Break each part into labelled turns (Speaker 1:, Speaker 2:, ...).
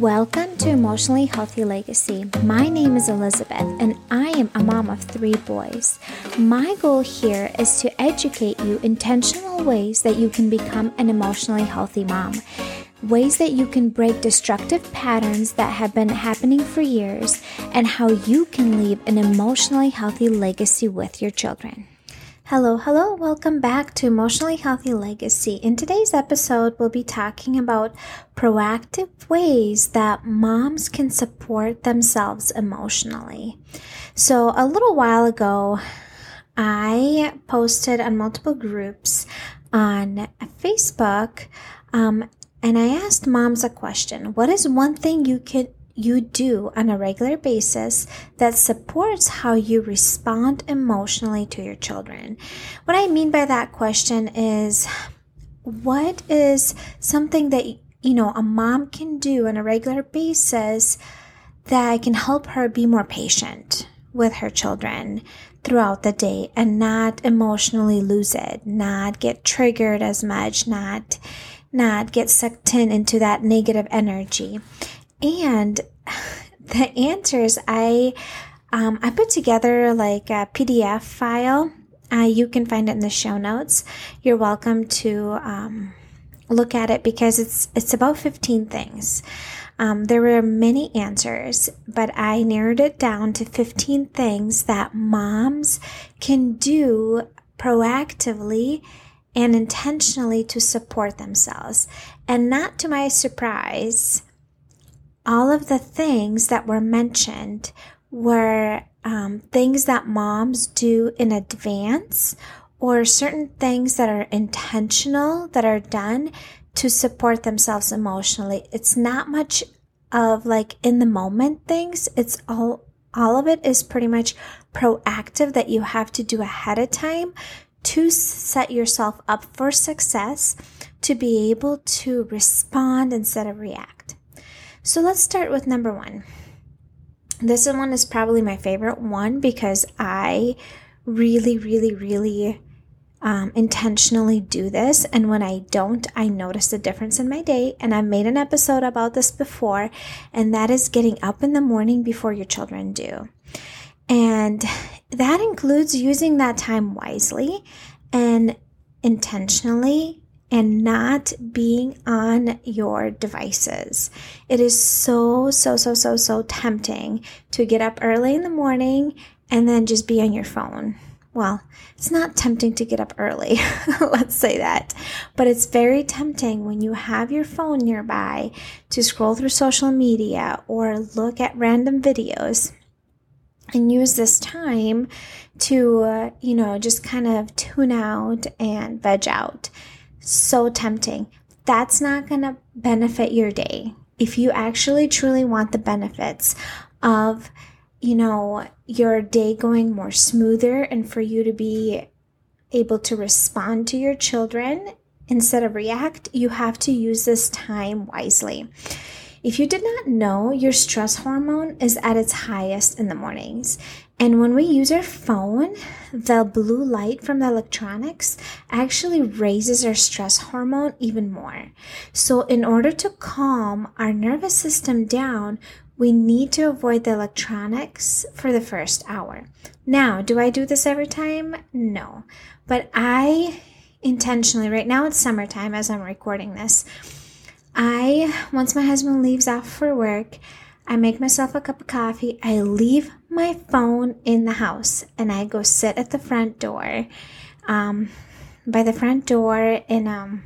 Speaker 1: Welcome to Emotionally Healthy Legacy. My name is Elizabeth, and I am a mom of three boys. My goal here is to educate you intentional ways that you can become an emotionally healthy mom, ways that you can break destructive patterns that have been happening for years, and how you can leave an emotionally healthy legacy with your children. Hello, hello, welcome back to Emotionally Healthy Legacy. In today's episode, we'll be talking about proactive ways that moms can support themselves emotionally. So, a little while ago, I posted on multiple groups on Facebook, um, and I asked moms a question What is one thing you could you do on a regular basis that supports how you respond emotionally to your children. What I mean by that question is what is something that you know a mom can do on a regular basis that can help her be more patient with her children throughout the day and not emotionally lose it, not get triggered as much, not not get sucked in into that negative energy. And the answers, I um, I put together like a PDF file. Uh, you can find it in the show notes. You're welcome to um, look at it because it's it's about 15 things. Um, there were many answers, but I narrowed it down to 15 things that moms can do proactively and intentionally to support themselves. And not to my surprise, all of the things that were mentioned were um, things that moms do in advance or certain things that are intentional that are done to support themselves emotionally. It's not much of like in the moment things. It's all, all of it is pretty much proactive that you have to do ahead of time to set yourself up for success to be able to respond instead of react. So let's start with number one. This one is probably my favorite one because I really, really, really um, intentionally do this. And when I don't, I notice a difference in my day. And I've made an episode about this before, and that is getting up in the morning before your children do. And that includes using that time wisely and intentionally and not being on your devices. It is so, so, so, so, so tempting to get up early in the morning and then just be on your phone. Well, it's not tempting to get up early, let's say that, but it's very tempting when you have your phone nearby to scroll through social media or look at random videos and use this time to, uh, you know, just kind of tune out and veg out so tempting. That's not going to benefit your day. If you actually truly want the benefits of, you know, your day going more smoother and for you to be able to respond to your children instead of react, you have to use this time wisely. If you did not know, your stress hormone is at its highest in the mornings. And when we use our phone, the blue light from the electronics actually raises our stress hormone even more. So, in order to calm our nervous system down, we need to avoid the electronics for the first hour. Now, do I do this every time? No. But I intentionally, right now it's summertime as I'm recording this I, once my husband leaves off for work, I make myself a cup of coffee. I leave my phone in the house and I go sit at the front door, um, by the front door in um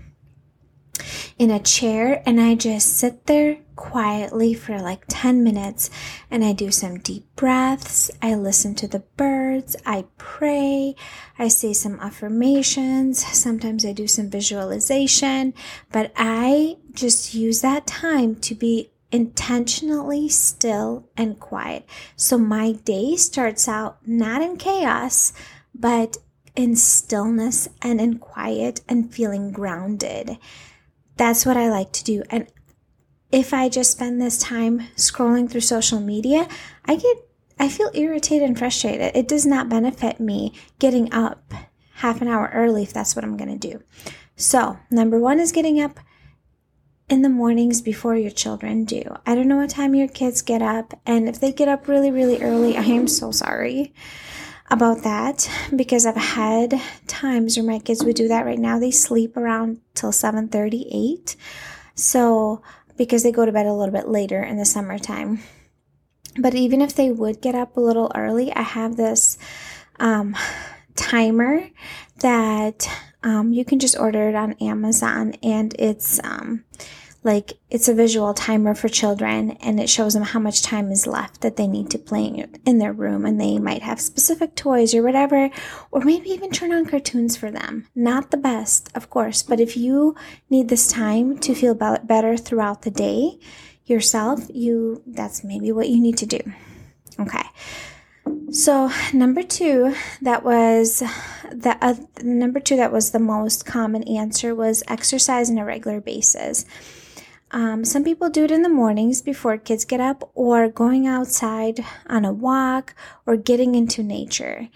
Speaker 1: in a chair and I just sit there quietly for like 10 minutes and I do some deep breaths. I listen to the birds. I pray. I say some affirmations. Sometimes I do some visualization, but I just use that time to be intentionally still and quiet. So my day starts out not in chaos, but in stillness and in quiet and feeling grounded. That's what I like to do. And if I just spend this time scrolling through social media, I get I feel irritated and frustrated. It does not benefit me getting up half an hour early if that's what I'm going to do. So, number 1 is getting up in the mornings before your children do. I don't know what time your kids get up, and if they get up really, really early, I am so sorry about that because I've had times where my kids would do that right now. They sleep around till 7:38. So, because they go to bed a little bit later in the summertime. But even if they would get up a little early, I have this um, timer that um, you can just order it on Amazon and it's um, like it's a visual timer for children and it shows them how much time is left that they need to play in their room and they might have specific toys or whatever or maybe even turn on cartoons for them. Not the best of course but if you need this time to feel better throughout the day yourself you that's maybe what you need to do. Okay so number two that was the uh, number two that was the most common answer was exercise on a regular basis um, some people do it in the mornings before kids get up, or going outside on a walk, or getting into nature.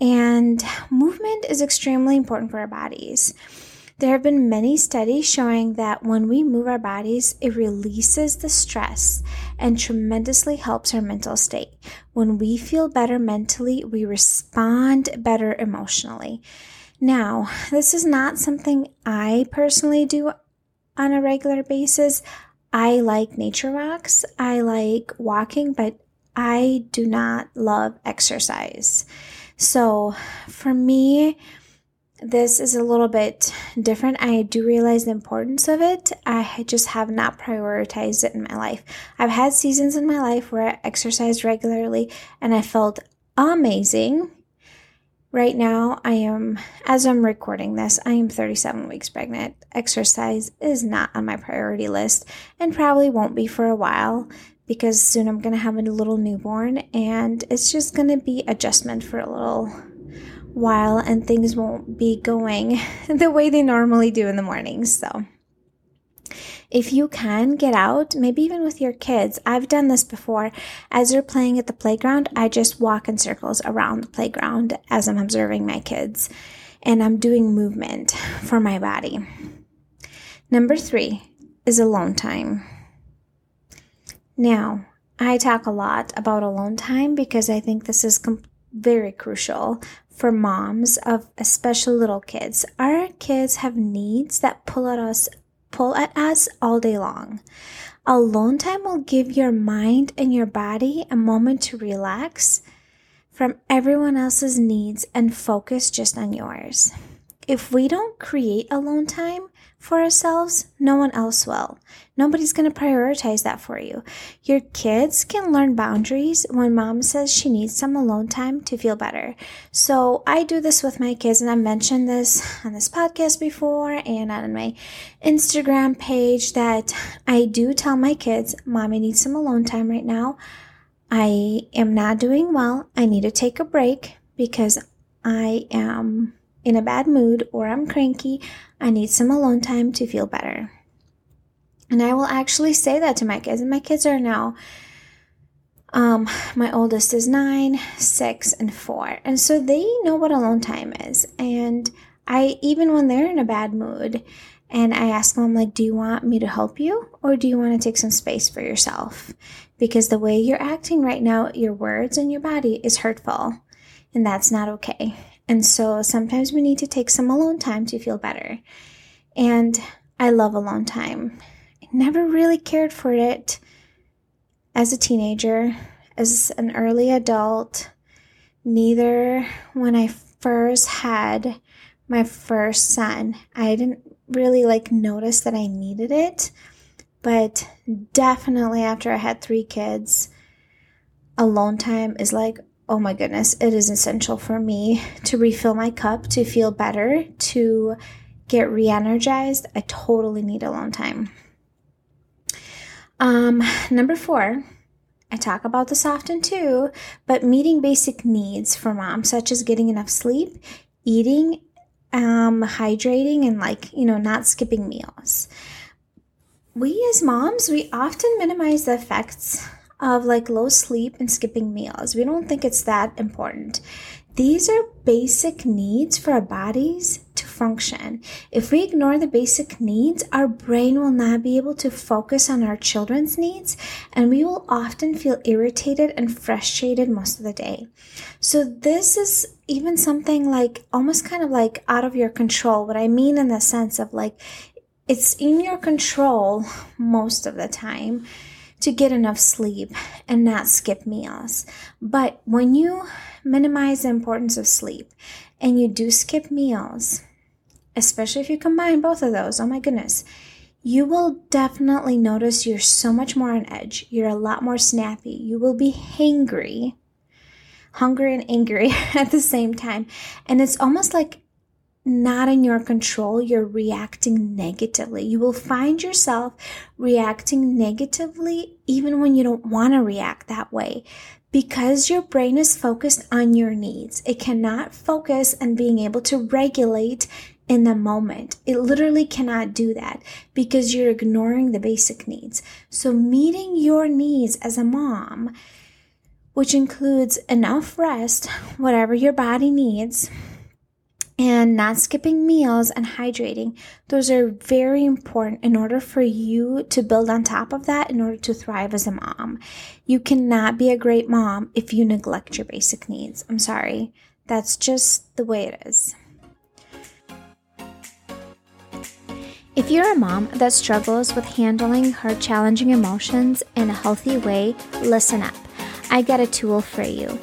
Speaker 1: And movement is extremely important for our bodies. There have been many studies showing that when we move our bodies, it releases the stress and tremendously helps our mental state. When we feel better mentally, we respond better emotionally. Now, this is not something I personally do on a regular basis. I like nature walks. I like walking, but I do not love exercise. So for me, this is a little bit different. I do realize the importance of it. I just have not prioritized it in my life. I've had seasons in my life where I exercised regularly and I felt amazing Right now, I am, as I'm recording this, I am 37 weeks pregnant. Exercise is not on my priority list and probably won't be for a while because soon I'm going to have a little newborn and it's just going to be adjustment for a little while and things won't be going the way they normally do in the mornings. So, if you can get out, maybe even with your kids, I've done this before. As you're playing at the playground, I just walk in circles around the playground as I'm observing my kids and I'm doing movement for my body. Number three is alone time. Now, I talk a lot about alone time because I think this is com- very crucial for moms of especially little kids. Our kids have needs that pull at us pull at us all day long. Alone time will give your mind and your body a moment to relax from everyone else's needs and focus just on yours. If we don't create alone time, for ourselves, no one else will. Nobody's going to prioritize that for you. Your kids can learn boundaries when mom says she needs some alone time to feel better. So I do this with my kids, and I mentioned this on this podcast before and on my Instagram page that I do tell my kids, Mommy needs some alone time right now. I am not doing well. I need to take a break because I am in a bad mood or I'm cranky, I need some alone time to feel better. And I will actually say that to my kids. And my kids are now, um, my oldest is nine, six, and four. And so they know what alone time is. And I, even when they're in a bad mood, and I ask them, like, do you want me to help you or do you want to take some space for yourself? Because the way you're acting right now, your words and your body is hurtful, and that's not okay. And so sometimes we need to take some alone time to feel better. And I love alone time. I never really cared for it as a teenager, as an early adult, neither when I first had my first son. I didn't really like notice that I needed it, but definitely after I had three kids, alone time is like oh my goodness, it is essential for me to refill my cup, to feel better, to get re energized. I totally need alone time. Um, number four, I talk about this often too, but meeting basic needs for moms, such as getting enough sleep, eating, um, hydrating, and like, you know, not skipping meals. We as moms, we often minimize the effects of like low sleep and skipping meals. We don't think it's that important. These are basic needs for our bodies to function. If we ignore the basic needs, our brain will not be able to focus on our children's needs, and we will often feel irritated and frustrated most of the day. So, this is even something like almost kind of like out of your control. What I mean in the sense of like it's in your control most of the time to get enough sleep and not skip meals. But when you minimize the importance of sleep and you do skip meals, especially if you combine both of those, oh my goodness, you will definitely notice you're so much more on edge. You're a lot more snappy. You will be hangry, hungry and angry at the same time. And it's almost like not in your control, you're reacting negatively. You will find yourself reacting negatively even when you don't want to react that way because your brain is focused on your needs. It cannot focus on being able to regulate in the moment. It literally cannot do that because you're ignoring the basic needs. So meeting your needs as a mom, which includes enough rest, whatever your body needs, and not skipping meals and hydrating. Those are very important in order for you to build on top of that in order to thrive as a mom. You cannot be a great mom if you neglect your basic needs. I'm sorry. That's just the way it is. If you're a mom that struggles with handling her challenging emotions in a healthy way, listen up. I got a tool for you.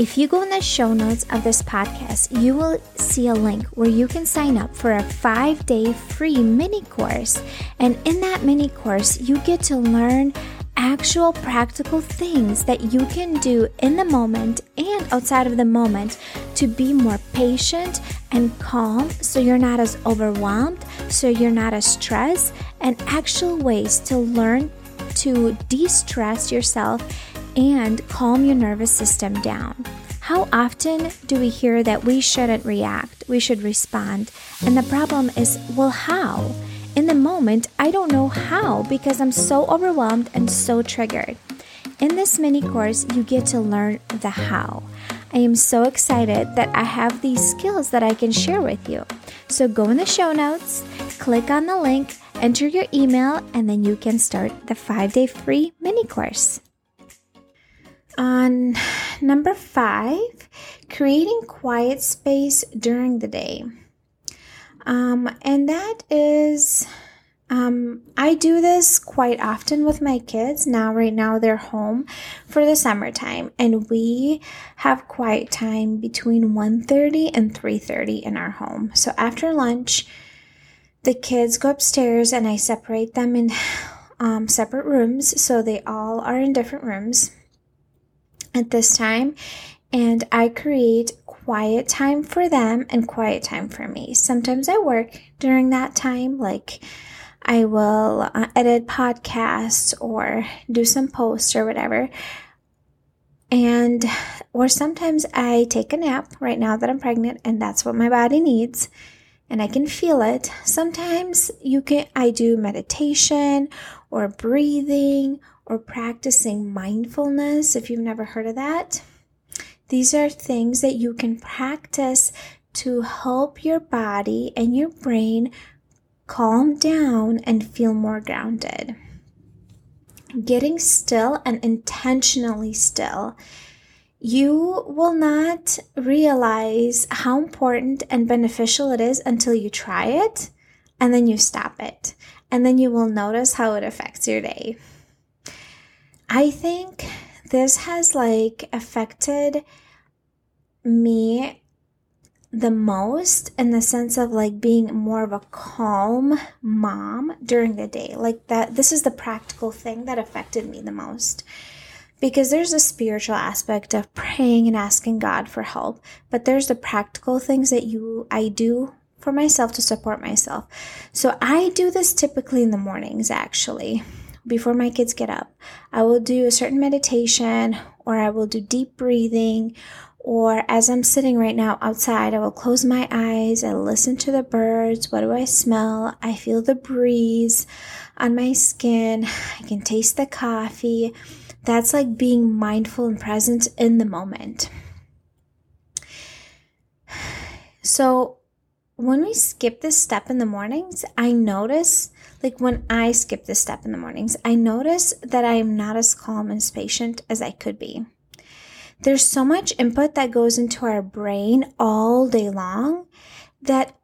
Speaker 1: If you go in the show notes of this podcast, you will see a link where you can sign up for a five day free mini course. And in that mini course, you get to learn actual practical things that you can do in the moment and outside of the moment to be more patient and calm so you're not as overwhelmed, so you're not as stressed, and actual ways to learn to de stress yourself and calm your nervous system down. How often do we hear that we shouldn't react, we should respond? And the problem is, well, how? In the moment, I don't know how because I'm so overwhelmed and so triggered. In this mini course, you get to learn the how. I am so excited that I have these skills that I can share with you. So go in the show notes, click on the link, enter your email, and then you can start the five day free mini course. On number five, creating quiet space during the day. Um, and that is, um, I do this quite often with my kids. Now, right now, they're home for the summertime, and we have quiet time between 1.30 and 3.30 in our home. So after lunch, the kids go upstairs and I separate them in um, separate rooms. So they all are in different rooms at this time and I create quiet time for them and quiet time for me. Sometimes I work during that time, like I will uh, edit podcasts or do some posts or whatever. And, or sometimes I take a nap right now that I'm pregnant and that's what my body needs and I can feel it. Sometimes you can, I do meditation or breathing or practicing mindfulness, if you've never heard of that. These are things that you can practice to help your body and your brain calm down and feel more grounded. Getting still and intentionally still. You will not realize how important and beneficial it is until you try it and then you stop it. And then you will notice how it affects your day. I think this has like affected me the most in the sense of like being more of a calm mom during the day. Like that, this is the practical thing that affected me the most. Because there's a spiritual aspect of praying and asking God for help, but there's the practical things that you, I do for myself to support myself. So I do this typically in the mornings actually before my kids get up. I will do a certain meditation or I will do deep breathing or as I'm sitting right now outside, I will close my eyes and listen to the birds. What do I smell? I feel the breeze on my skin. I can taste the coffee. That's like being mindful and present in the moment. So, when we skip this step in the mornings, I notice, like when I skip this step in the mornings, I notice that I am not as calm and as patient as I could be. There's so much input that goes into our brain all day long that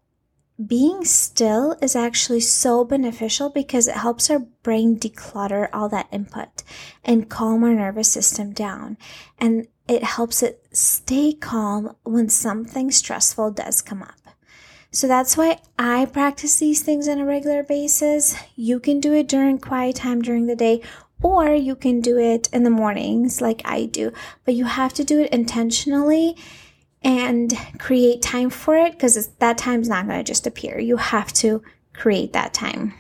Speaker 1: being still is actually so beneficial because it helps our brain declutter all that input and calm our nervous system down. And it helps it stay calm when something stressful does come up. So that's why I practice these things on a regular basis. You can do it during quiet time during the day, or you can do it in the mornings like I do, but you have to do it intentionally and create time for it because that time's not going to just appear. You have to create that time.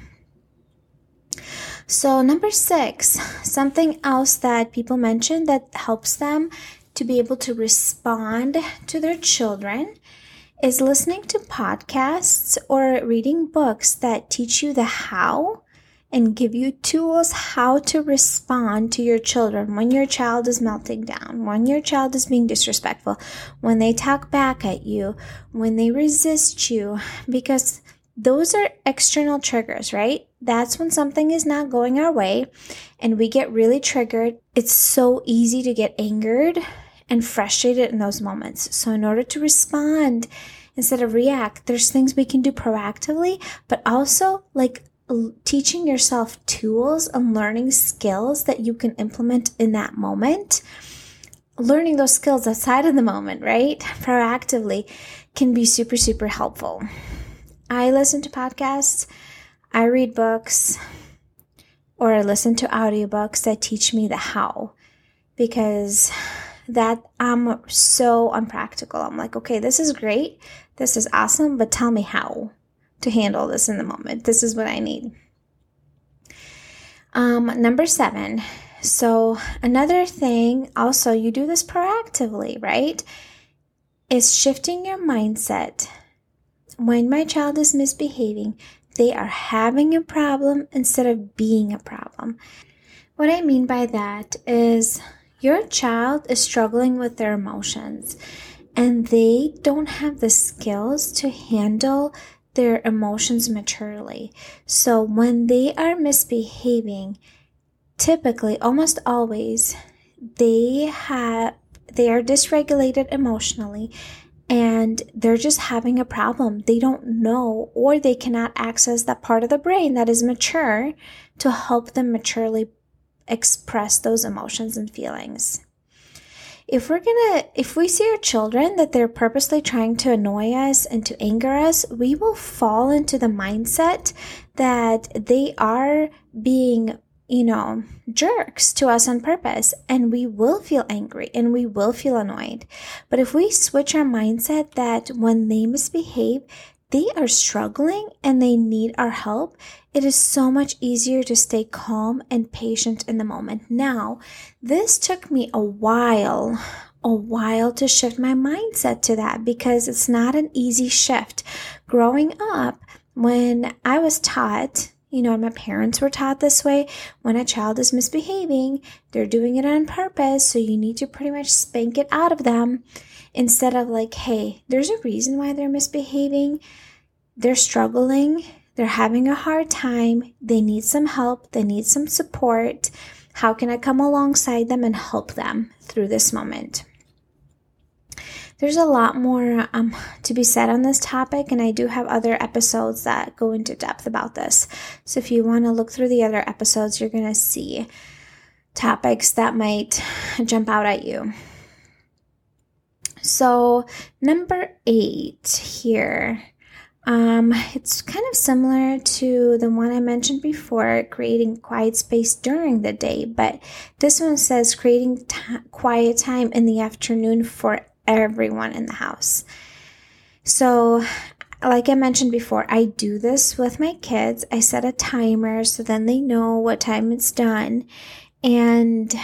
Speaker 1: So, number six, something else that people mention that helps them to be able to respond to their children is listening to podcasts or reading books that teach you the how and give you tools how to respond to your children when your child is melting down, when your child is being disrespectful, when they talk back at you, when they resist you, because those are external triggers, right? That's when something is not going our way and we get really triggered. It's so easy to get angered and frustrated in those moments. So, in order to respond instead of react, there's things we can do proactively, but also like teaching yourself tools and learning skills that you can implement in that moment. Learning those skills outside of the moment, right? Proactively can be super, super helpful. I listen to podcasts, I read books, or I listen to audiobooks that teach me the how because that I'm so unpractical. I'm like, okay, this is great. This is awesome, but tell me how to handle this in the moment. This is what I need. Um, number seven. So, another thing, also, you do this proactively, right? Is shifting your mindset. When my child is misbehaving, they are having a problem instead of being a problem. What I mean by that is your child is struggling with their emotions and they don't have the skills to handle their emotions maturely. So when they are misbehaving, typically, almost always, they have they are dysregulated emotionally and they're just having a problem. They don't know or they cannot access that part of the brain that is mature to help them maturely express those emotions and feelings. If we're gonna if we see our children that they're purposely trying to annoy us and to anger us we will fall into the mindset that they are being you know jerks to us on purpose and we will feel angry and we will feel annoyed. But if we switch our mindset that when they misbehave they are struggling and they need our help, it is so much easier to stay calm and patient in the moment. Now, this took me a while, a while to shift my mindset to that because it's not an easy shift. Growing up, when I was taught, you know, my parents were taught this way when a child is misbehaving, they're doing it on purpose, so you need to pretty much spank it out of them instead of like, hey, there's a reason why they're misbehaving. They're struggling. They're having a hard time. They need some help. They need some support. How can I come alongside them and help them through this moment? There's a lot more um, to be said on this topic, and I do have other episodes that go into depth about this. So if you want to look through the other episodes, you're going to see topics that might jump out at you. So, number eight here. Um, it's kind of similar to the one I mentioned before, creating quiet space during the day, but this one says creating t- quiet time in the afternoon for everyone in the house. So, like I mentioned before, I do this with my kids. I set a timer so then they know what time it's done. And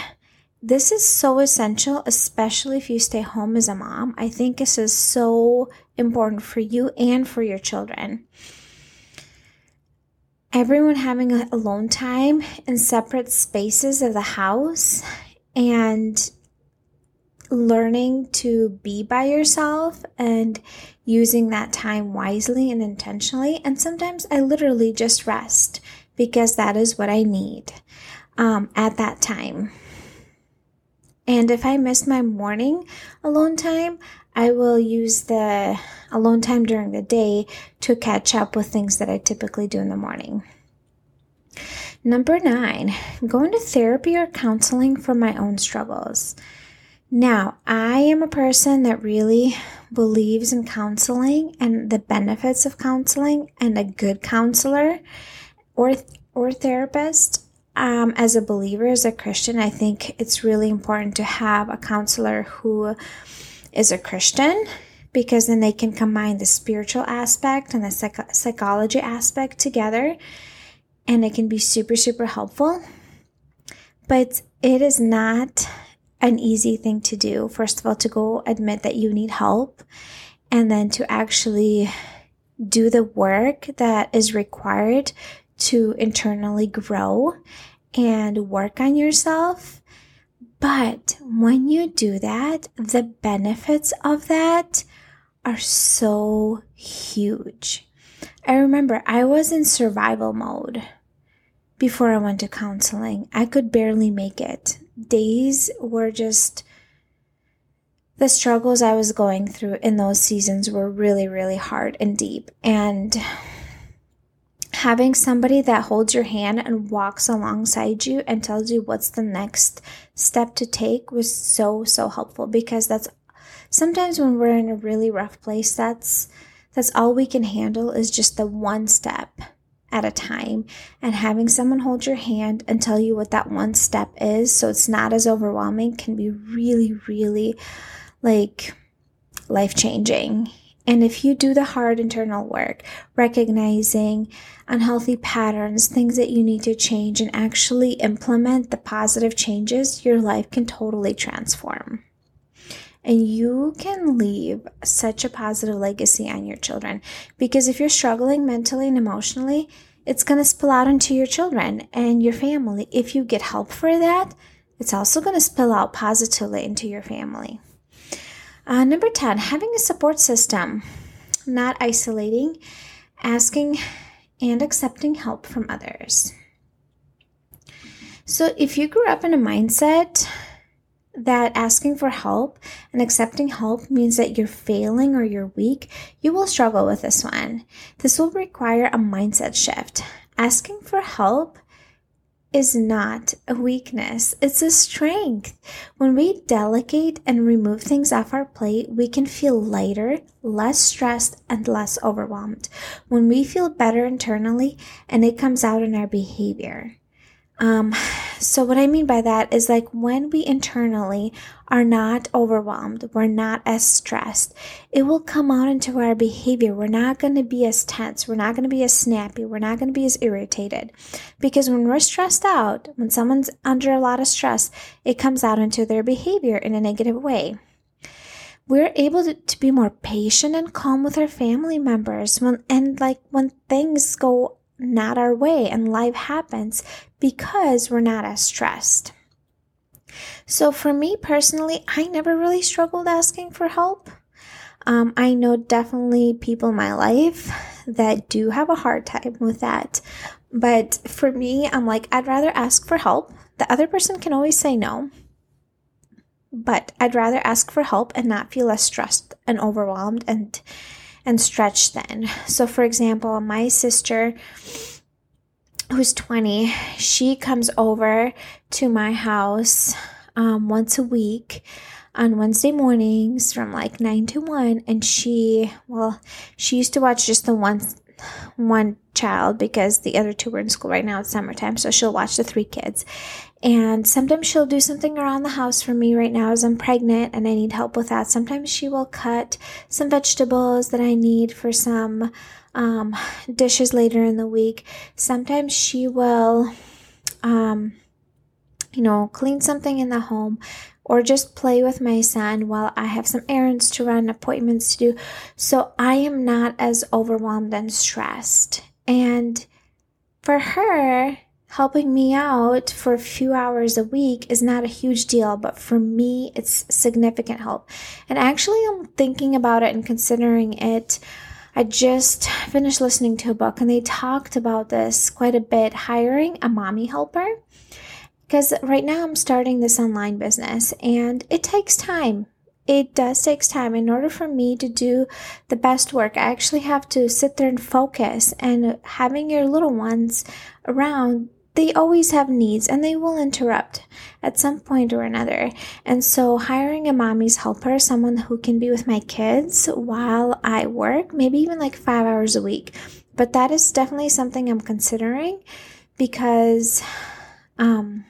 Speaker 1: this is so essential, especially if you stay home as a mom. I think this is so important for you and for your children. Everyone having alone time in separate spaces of the house and learning to be by yourself and using that time wisely and intentionally. And sometimes I literally just rest because that is what I need um, at that time. And if I miss my morning alone time, I will use the alone time during the day to catch up with things that I typically do in the morning. Number nine, going to therapy or counseling for my own struggles. Now, I am a person that really believes in counseling and the benefits of counseling and a good counselor or or therapist. Um, as a believer, as a Christian, I think it's really important to have a counselor who is a Christian because then they can combine the spiritual aspect and the psych- psychology aspect together and it can be super, super helpful. But it is not an easy thing to do. First of all, to go admit that you need help and then to actually do the work that is required to internally grow and work on yourself. But when you do that, the benefits of that are so huge. I remember I was in survival mode before I went to counseling. I could barely make it. Days were just the struggles I was going through in those seasons were really, really hard and deep. And having somebody that holds your hand and walks alongside you and tells you what's the next step to take was so, so helpful because that's sometimes when we're in a really rough place, that's that's all we can handle is just the one step at a time. And having someone hold your hand and tell you what that one step is so it's not as overwhelming can be really really like life changing and if you do the hard internal work, recognizing unhealthy patterns, things that you need to change, and actually implement the positive changes, your life can totally transform and you can leave such a positive legacy on your children. Because if you're struggling mentally and emotionally, it's going to spill out into your children and your family. If you get help for that, it's also going to spill out positively into your family. Uh, number 10, having a support system, not isolating, asking and accepting help from others. So, if you grew up in a mindset that asking for help and accepting help means that you're failing or you're weak, you will struggle with this one. This will require a mindset shift. Asking for help is not a weakness, it's a strength. When we delegate and remove things off our plate, we can feel lighter, less stressed, and less overwhelmed. When we feel better internally, and it comes out in our behavior. Um, so, what I mean by that is like when we internally are not overwhelmed, we're not as stressed, it will come out into our behavior. We're not going to be as tense, we're not going to be as snappy, we're not going to be as irritated. Because when we're stressed out, when someone's under a lot of stress, it comes out into their behavior in a negative way we're able to, to, be more patient and calm with our family members when and like when things go not our way and life happens because we're not as stressed. So, for me personally, I never really struggled asking for help. Um, I know definitely people in my life that do have a hard time with that. But for me, I'm like, I'd rather ask for help. The other person can always say no. But I'd rather ask for help and not feel as stressed and overwhelmed and and stretch then. So for example, my sister who's 20, she comes over to my house um, once a week on Wednesday mornings from like 9 to 1 and she well she used to watch just the one one child because the other two were in school right now it's summertime so she'll watch the three kids and sometimes she'll do something around the house for me right now as I'm pregnant and I need help with that sometimes she will cut some vegetables that I need for some um, dishes later in the week. Sometimes she will, um, you know, clean something in the home or just play with my son while I have some errands to run, appointments to do. So I am not as overwhelmed and stressed. And for her, helping me out for a few hours a week is not a huge deal, but for me, it's significant help. And actually, I'm thinking about it and considering it. I just finished listening to a book and they talked about this quite a bit hiring a mommy helper. Because right now I'm starting this online business and it takes time it does takes time in order for me to do the best work i actually have to sit there and focus and having your little ones around they always have needs and they will interrupt at some point or another. And so, hiring a mommy's helper, someone who can be with my kids while I work, maybe even like five hours a week. But that is definitely something I'm considering because, um,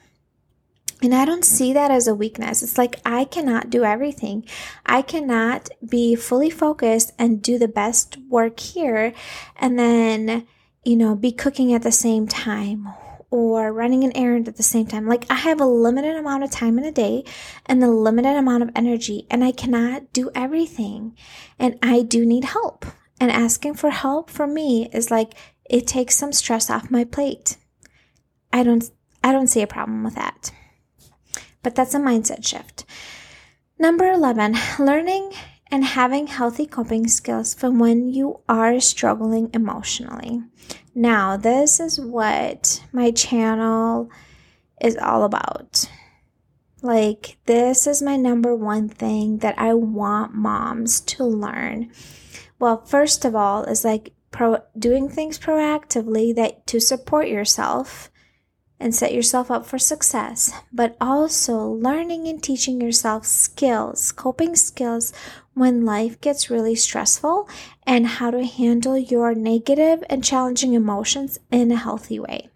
Speaker 1: and I don't see that as a weakness. It's like I cannot do everything. I cannot be fully focused and do the best work here and then, you know, be cooking at the same time or running an errand at the same time. Like I have a limited amount of time in a day and a limited amount of energy and I cannot do everything. And I do need help. And asking for help for me is like it takes some stress off my plate. I don't I don't see a problem with that. But that's a mindset shift. Number 11, learning and having healthy coping skills for when you are struggling emotionally. Now, this is what my channel is all about. Like, this is my number one thing that I want moms to learn. Well, first of all, is like pro- doing things proactively that to support yourself and set yourself up for success, but also learning and teaching yourself skills, coping skills when life gets really stressful, and how to handle your negative and challenging emotions in a healthy way.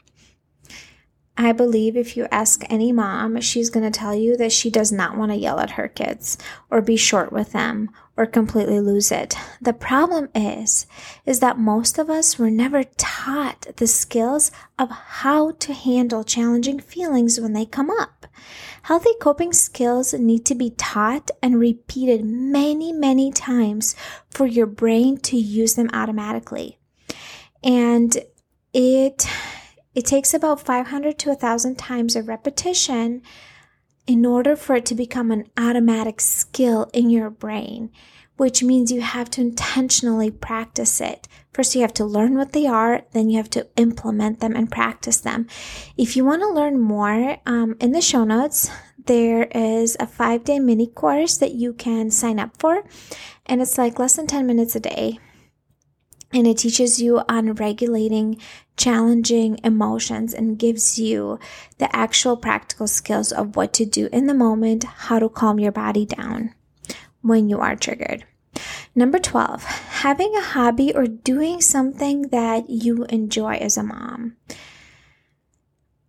Speaker 1: I believe if you ask any mom, she's going to tell you that she does not want to yell at her kids or be short with them or completely lose it. The problem is is that most of us were never taught the skills of how to handle challenging feelings when they come up. Healthy coping skills need to be taught and repeated many, many times for your brain to use them automatically. And it it takes about 500 to 1000 times of repetition in order for it to become an automatic skill in your brain, which means you have to intentionally practice it. First, you have to learn what they are, then you have to implement them and practice them. If you want to learn more, um, in the show notes, there is a five day mini course that you can sign up for, and it's like less than 10 minutes a day and it teaches you on regulating challenging emotions and gives you the actual practical skills of what to do in the moment, how to calm your body down when you are triggered. Number 12, having a hobby or doing something that you enjoy as a mom.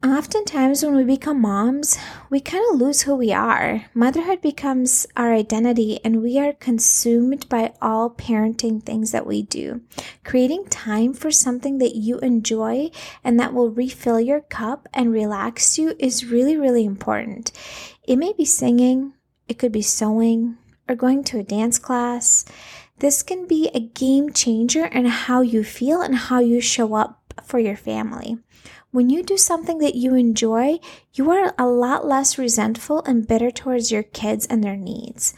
Speaker 1: Oftentimes, when we become moms, we kind of lose who we are. Motherhood becomes our identity, and we are consumed by all parenting things that we do. Creating time for something that you enjoy and that will refill your cup and relax you is really, really important. It may be singing, it could be sewing, or going to a dance class. This can be a game changer in how you feel and how you show up for your family. When you do something that you enjoy, you are a lot less resentful and bitter towards your kids and their needs.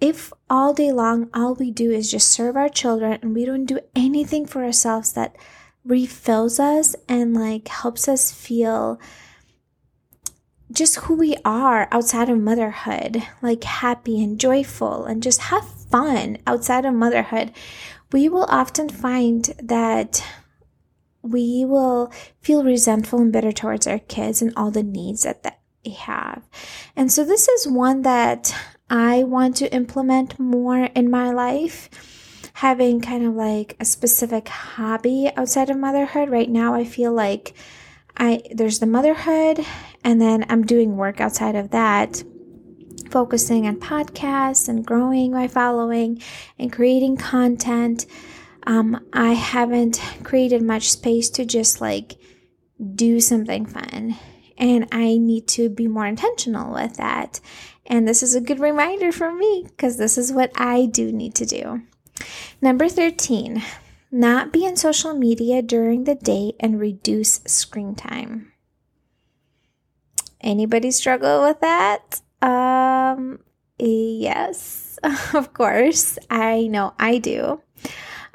Speaker 1: If all day long all we do is just serve our children and we don't do anything for ourselves that refills us and like helps us feel just who we are outside of motherhood, like happy and joyful and just have fun outside of motherhood, we will often find that we will feel resentful and bitter towards our kids and all the needs that they have. And so this is one that I want to implement more in my life. Having kind of like a specific hobby outside of motherhood. Right now I feel like I there's the motherhood and then I'm doing work outside of that focusing on podcasts and growing my following and creating content um, I haven't created much space to just like do something fun. And I need to be more intentional with that. And this is a good reminder for me because this is what I do need to do. Number 13, not be on social media during the day and reduce screen time. Anybody struggle with that? Um, yes, of course. I know I do.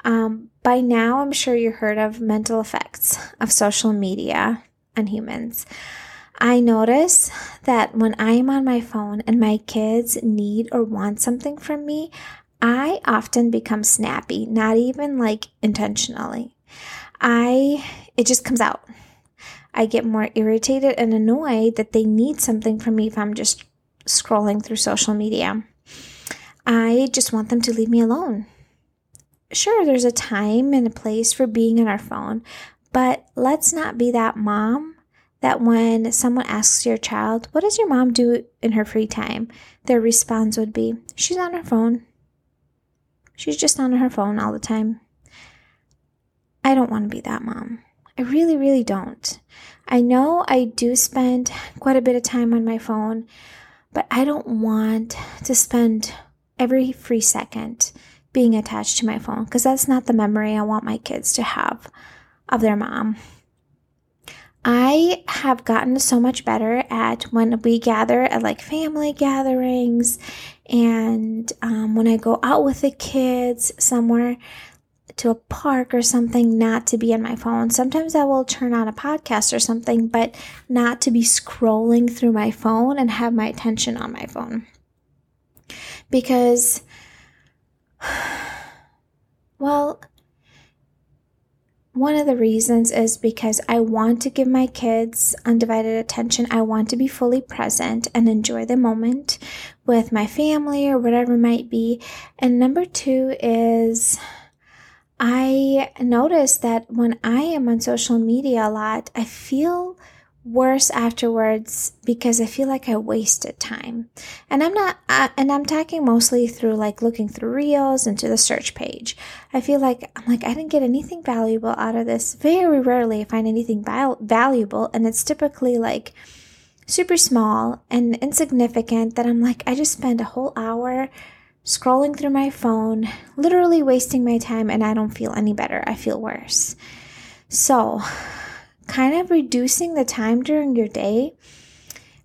Speaker 1: Um, by now, I'm sure you heard of mental effects of social media on humans. I notice that when I am on my phone and my kids need or want something from me, I often become snappy, not even like intentionally. I, it just comes out. I get more irritated and annoyed that they need something from me if I'm just scrolling through social media. I just want them to leave me alone sure, there's a time and a place for being on our phone, but let's not be that mom that when someone asks your child, What does your mom do in her free time? their response would be, She's on her phone. She's just on her phone all the time. I don't want to be that mom. I really, really don't. I know I do spend quite a bit of time on my phone, but I don't want to spend every free second being attached to my phone because that's not the memory I want my kids to have of their mom. I have gotten so much better at when we gather at like family gatherings and um, when I go out with the kids somewhere to a park or something, not to be on my phone. Sometimes I will turn on a podcast or something, but not to be scrolling through my phone and have my attention on my phone. Because well, one of the reasons is because I want to give my kids undivided attention. I want to be fully present and enjoy the moment with my family or whatever it might be. And number two is I notice that when I am on social media a lot, I feel worse afterwards because I feel like I wasted time. And I'm not, uh, and I'm talking mostly through like looking through reels and to the search page. I feel like I'm like, I didn't get anything valuable out of this. Very rarely I find anything val- valuable. And it's typically like super small and insignificant that I'm like, I just spend a whole hour scrolling through my phone, literally wasting my time, and I don't feel any better. I feel worse. So, kind of reducing the time during your day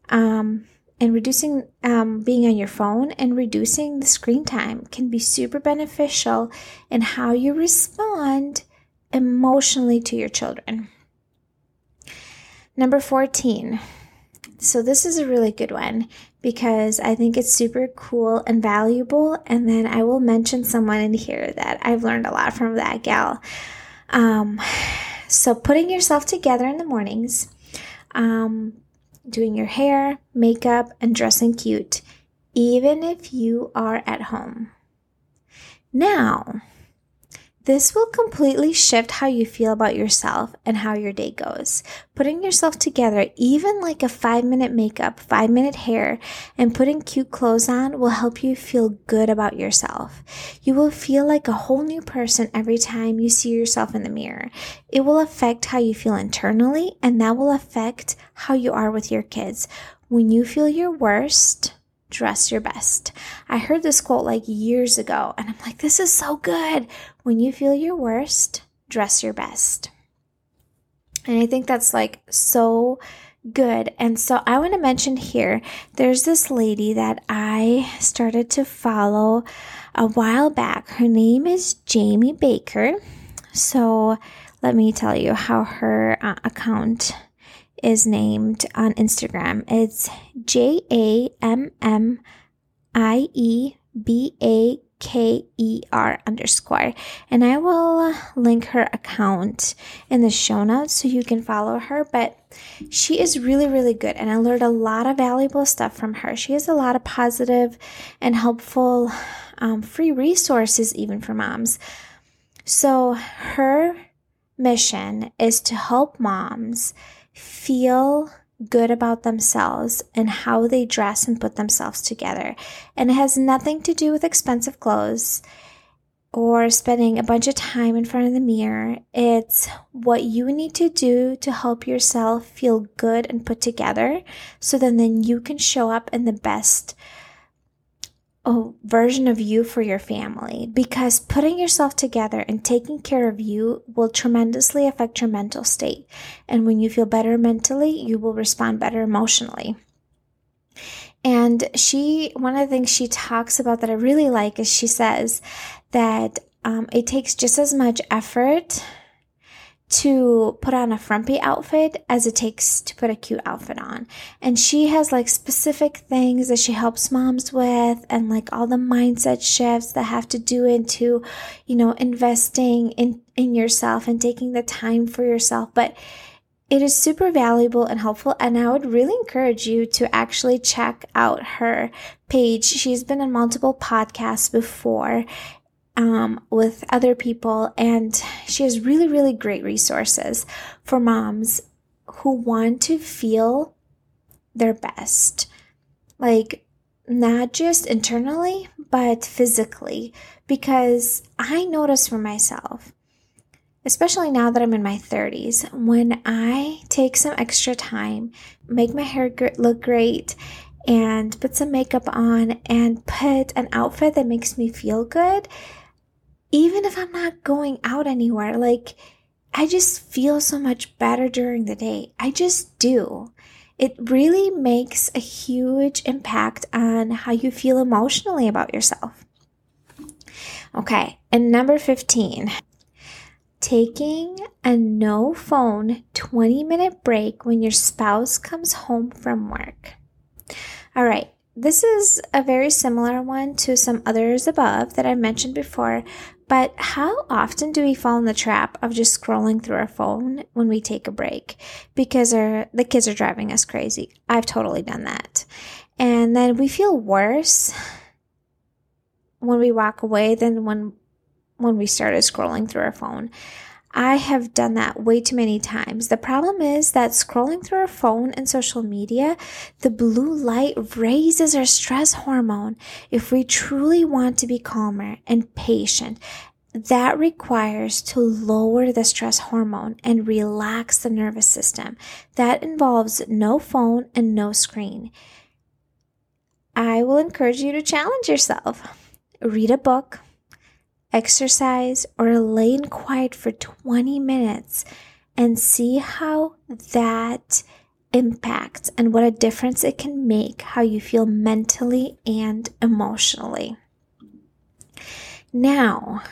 Speaker 1: um, and reducing um, being on your phone and reducing the screen time can be super beneficial in how you respond emotionally to your children. Number 14. So, this is a really good one because I think it's super cool and valuable. And then I will mention someone in here that I've learned a lot from that gal. Um, so, putting yourself together in the mornings, um, doing your hair, makeup, and dressing cute, even if you are at home. Now, this will completely shift how you feel about yourself and how your day goes. Putting yourself together, even like a five minute makeup, five minute hair, and putting cute clothes on will help you feel good about yourself. You will feel like a whole new person every time you see yourself in the mirror. It will affect how you feel internally, and that will affect how you are with your kids. When you feel your worst, dress your best. I heard this quote like years ago, and I'm like, this is so good. When you feel your worst, dress your best. And I think that's like so good. And so I want to mention here there's this lady that I started to follow a while back. Her name is Jamie Baker. So let me tell you how her uh, account is named on Instagram. It's J A M M I E B A K E R underscore. And I will link her account in the show notes so you can follow her. But she is really, really good. And I learned a lot of valuable stuff from her. She has a lot of positive and helpful um, free resources, even for moms. So her mission is to help moms feel good about themselves and how they dress and put themselves together. And it has nothing to do with expensive clothes or spending a bunch of time in front of the mirror. It's what you need to do to help yourself feel good and put together so then, then you can show up in the best a version of you for your family because putting yourself together and taking care of you will tremendously affect your mental state. And when you feel better mentally, you will respond better emotionally. And she, one of the things she talks about that I really like is she says that um, it takes just as much effort to put on a frumpy outfit as it takes to put a cute outfit on. And she has like specific things that she helps moms with and like all the mindset shifts that have to do into, you know, investing in, in yourself and taking the time for yourself. But it is super valuable and helpful. And I would really encourage you to actually check out her page. She's been on multiple podcasts before um, with other people, and she has really, really great resources for moms who want to feel their best. Like, not just internally, but physically. Because I notice for myself, especially now that I'm in my 30s, when I take some extra time, make my hair look great, and put some makeup on, and put an outfit that makes me feel good, even if I'm not going out anywhere, like I just feel so much better during the day. I just do. It really makes a huge impact on how you feel emotionally about yourself. Okay, and number 15, taking a no phone 20 minute break when your spouse comes home from work. All right, this is a very similar one to some others above that I mentioned before, but how often do we fall in the trap of just scrolling through our phone when we take a break because our, the kids are driving us crazy? I've totally done that. And then we feel worse when we walk away than when when we started scrolling through our phone. I have done that way too many times. The problem is that scrolling through our phone and social media, the blue light raises our stress hormone. If we truly want to be calmer and patient, that requires to lower the stress hormone and relax the nervous system. That involves no phone and no screen. I will encourage you to challenge yourself. Read a book, exercise, or lay in quiet for 20 minutes and see how that impacts and what a difference it can make how you feel mentally and emotionally. Now,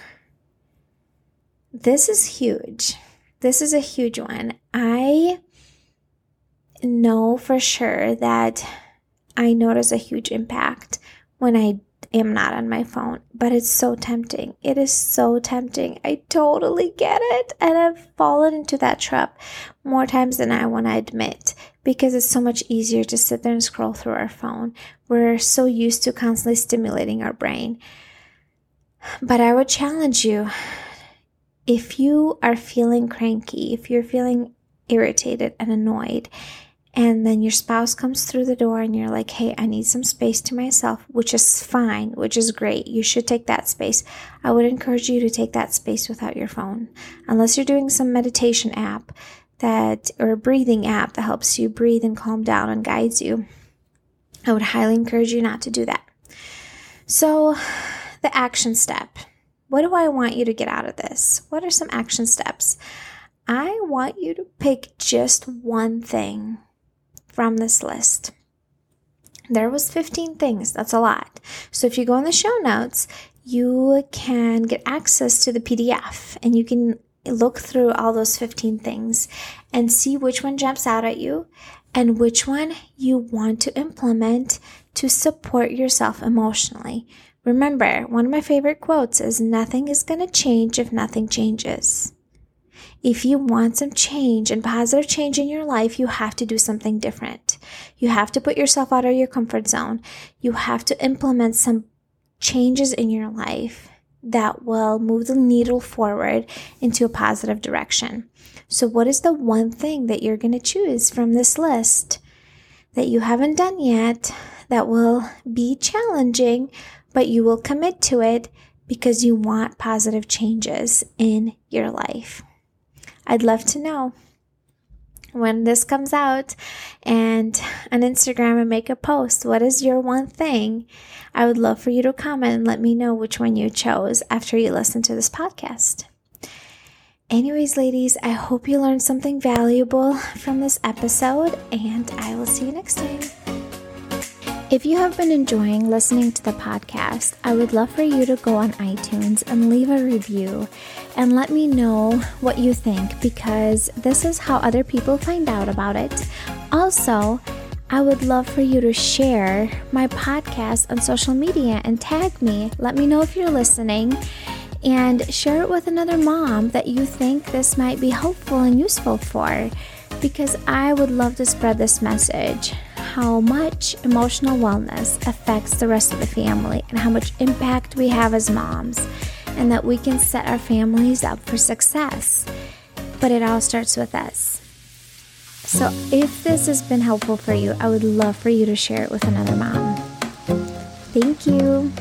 Speaker 1: this is huge. This is a huge one. I know for sure that I notice a huge impact when I am not on my phone, but it's so tempting. It is so tempting. I totally get it. And I've fallen into that trap more times than I want to admit because it's so much easier to sit there and scroll through our phone. We're so used to constantly stimulating our brain. But I would challenge you if you are feeling cranky, if you're feeling irritated and annoyed, and then your spouse comes through the door and you're like, hey, I need some space to myself, which is fine, which is great. You should take that space. I would encourage you to take that space without your phone, unless you're doing some meditation app that, or a breathing app that helps you breathe and calm down and guides you. I would highly encourage you not to do that. So, the action step. What do I want you to get out of this? What are some action steps? I want you to pick just one thing from this list. There was 15 things. That's a lot. So if you go in the show notes, you can get access to the PDF and you can look through all those 15 things and see which one jumps out at you and which one you want to implement to support yourself emotionally. Remember, one of my favorite quotes is nothing is going to change if nothing changes. If you want some change and positive change in your life, you have to do something different. You have to put yourself out of your comfort zone. You have to implement some changes in your life that will move the needle forward into a positive direction. So, what is the one thing that you're going to choose from this list that you haven't done yet that will be challenging, but you will commit to it because you want positive changes in your life? I'd love to know. when this comes out and on Instagram and make a post. What is your one thing? I would love for you to comment and let me know which one you chose after you listen to this podcast. Anyways, ladies, I hope you learned something valuable from this episode, and I will see you next time. If you have been enjoying listening to the podcast, I would love for you to go on iTunes and leave a review and let me know what you think because this is how other people find out about it. Also, I would love for you to share my podcast on social media and tag me. Let me know if you're listening and share it with another mom that you think this might be helpful and useful for because I would love to spread this message how much emotional wellness affects the rest of the family and how much impact we have as moms and that we can set our families up for success. But it all starts with us. So, if this has been helpful for you, I would love for you to share it with another mom. Thank you.